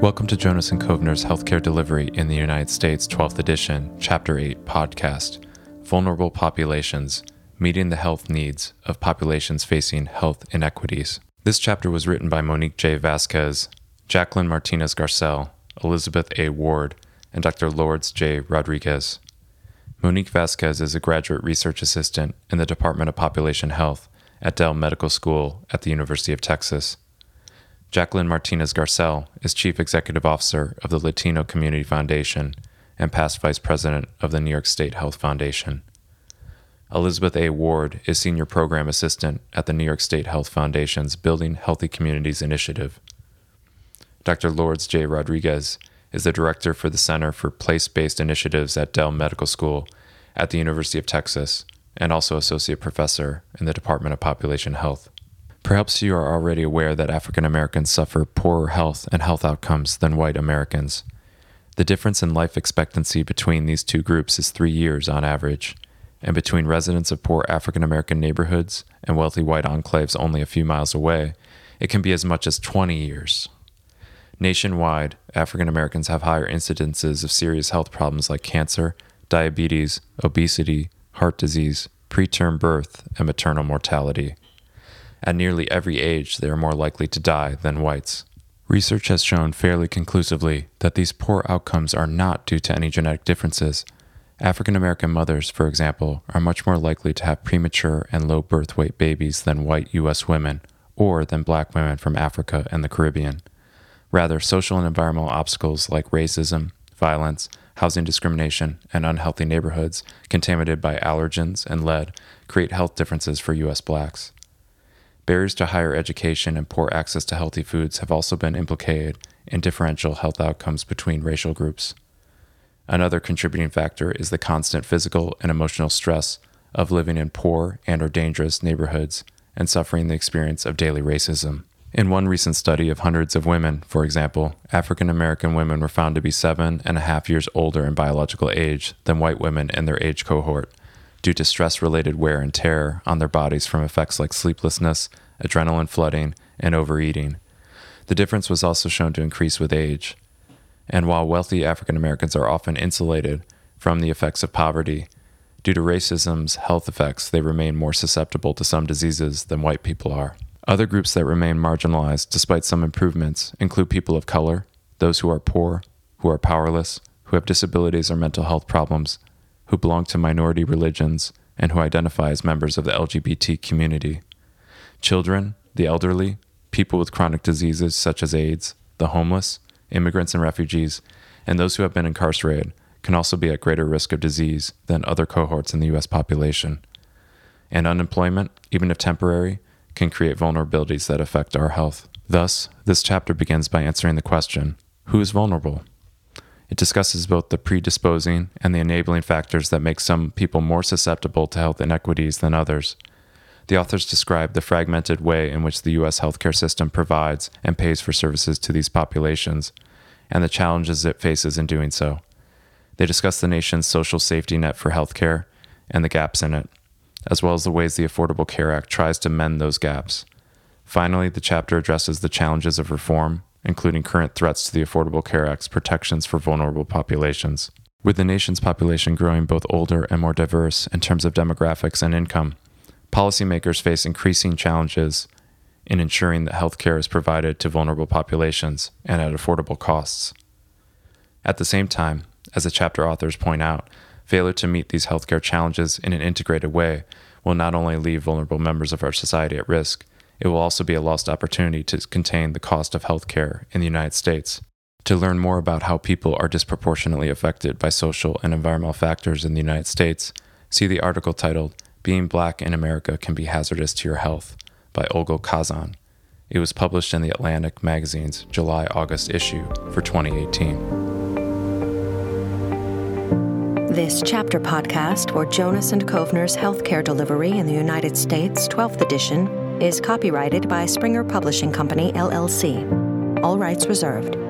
Welcome to Jonas and Kovner's Healthcare Delivery in the United States, 12th edition, Chapter 8 podcast Vulnerable Populations Meeting the Health Needs of Populations Facing Health Inequities. This chapter was written by Monique J. Vasquez, Jacqueline Martinez Garcel, Elizabeth A. Ward, and Dr. Lourdes J. Rodriguez. Monique Vasquez is a graduate research assistant in the Department of Population Health at Dell Medical School at the University of Texas. Jacqueline Martinez Garcel is Chief Executive Officer of the Latino Community Foundation and past Vice President of the New York State Health Foundation. Elizabeth A. Ward is Senior Program Assistant at the New York State Health Foundation's Building Healthy Communities Initiative. Dr. Lourdes J. Rodriguez is the Director for the Center for Place Based Initiatives at Dell Medical School at the University of Texas and also Associate Professor in the Department of Population Health. Perhaps you are already aware that African Americans suffer poorer health and health outcomes than white Americans. The difference in life expectancy between these two groups is three years on average, and between residents of poor African American neighborhoods and wealthy white enclaves only a few miles away, it can be as much as 20 years. Nationwide, African Americans have higher incidences of serious health problems like cancer, diabetes, obesity, heart disease, preterm birth, and maternal mortality. At nearly every age, they are more likely to die than whites. Research has shown fairly conclusively that these poor outcomes are not due to any genetic differences. African American mothers, for example, are much more likely to have premature and low birth weight babies than white U.S. women or than black women from Africa and the Caribbean. Rather, social and environmental obstacles like racism, violence, housing discrimination, and unhealthy neighborhoods contaminated by allergens and lead create health differences for U.S. blacks. Barriers to higher education and poor access to healthy foods have also been implicated in differential health outcomes between racial groups. Another contributing factor is the constant physical and emotional stress of living in poor and or dangerous neighborhoods and suffering the experience of daily racism. In one recent study of hundreds of women, for example, African American women were found to be seven and a half years older in biological age than white women in their age cohort due to stress related wear and tear on their bodies from effects like sleeplessness, adrenaline flooding, and overeating. The difference was also shown to increase with age. And while wealthy African Americans are often insulated from the effects of poverty, due to racism's health effects, they remain more susceptible to some diseases than white people are. Other groups that remain marginalized despite some improvements include people of color, those who are poor, who are powerless, who have disabilities or mental health problems, who belong to minority religions, and who identify as members of the LGBT community. Children, the elderly, people with chronic diseases such as AIDS, the homeless, immigrants and refugees, and those who have been incarcerated can also be at greater risk of disease than other cohorts in the U.S. population. And unemployment, even if temporary, can create vulnerabilities that affect our health. Thus, this chapter begins by answering the question who is vulnerable? It discusses both the predisposing and the enabling factors that make some people more susceptible to health inequities than others. The authors describe the fragmented way in which the U.S. healthcare system provides and pays for services to these populations, and the challenges it faces in doing so. They discuss the nation's social safety net for healthcare and the gaps in it, as well as the ways the Affordable Care Act tries to mend those gaps. Finally, the chapter addresses the challenges of reform including current threats to the Affordable Care Act's protections for vulnerable populations. With the nation's population growing both older and more diverse in terms of demographics and income, policymakers face increasing challenges in ensuring that health care is provided to vulnerable populations and at affordable costs. At the same time, as the chapter authors point out, failure to meet these healthcare challenges in an integrated way will not only leave vulnerable members of our society at risk, it will also be a lost opportunity to contain the cost of healthcare in the United States. To learn more about how people are disproportionately affected by social and environmental factors in the United States, see the article titled Being Black in America Can Be Hazardous to Your Health by Olga Khazan. It was published in the Atlantic magazine's July August issue for 2018. This chapter podcast for Jonas and Kovner's Healthcare Delivery in the United States, 12th edition, is copyrighted by Springer Publishing Company, LLC. All rights reserved.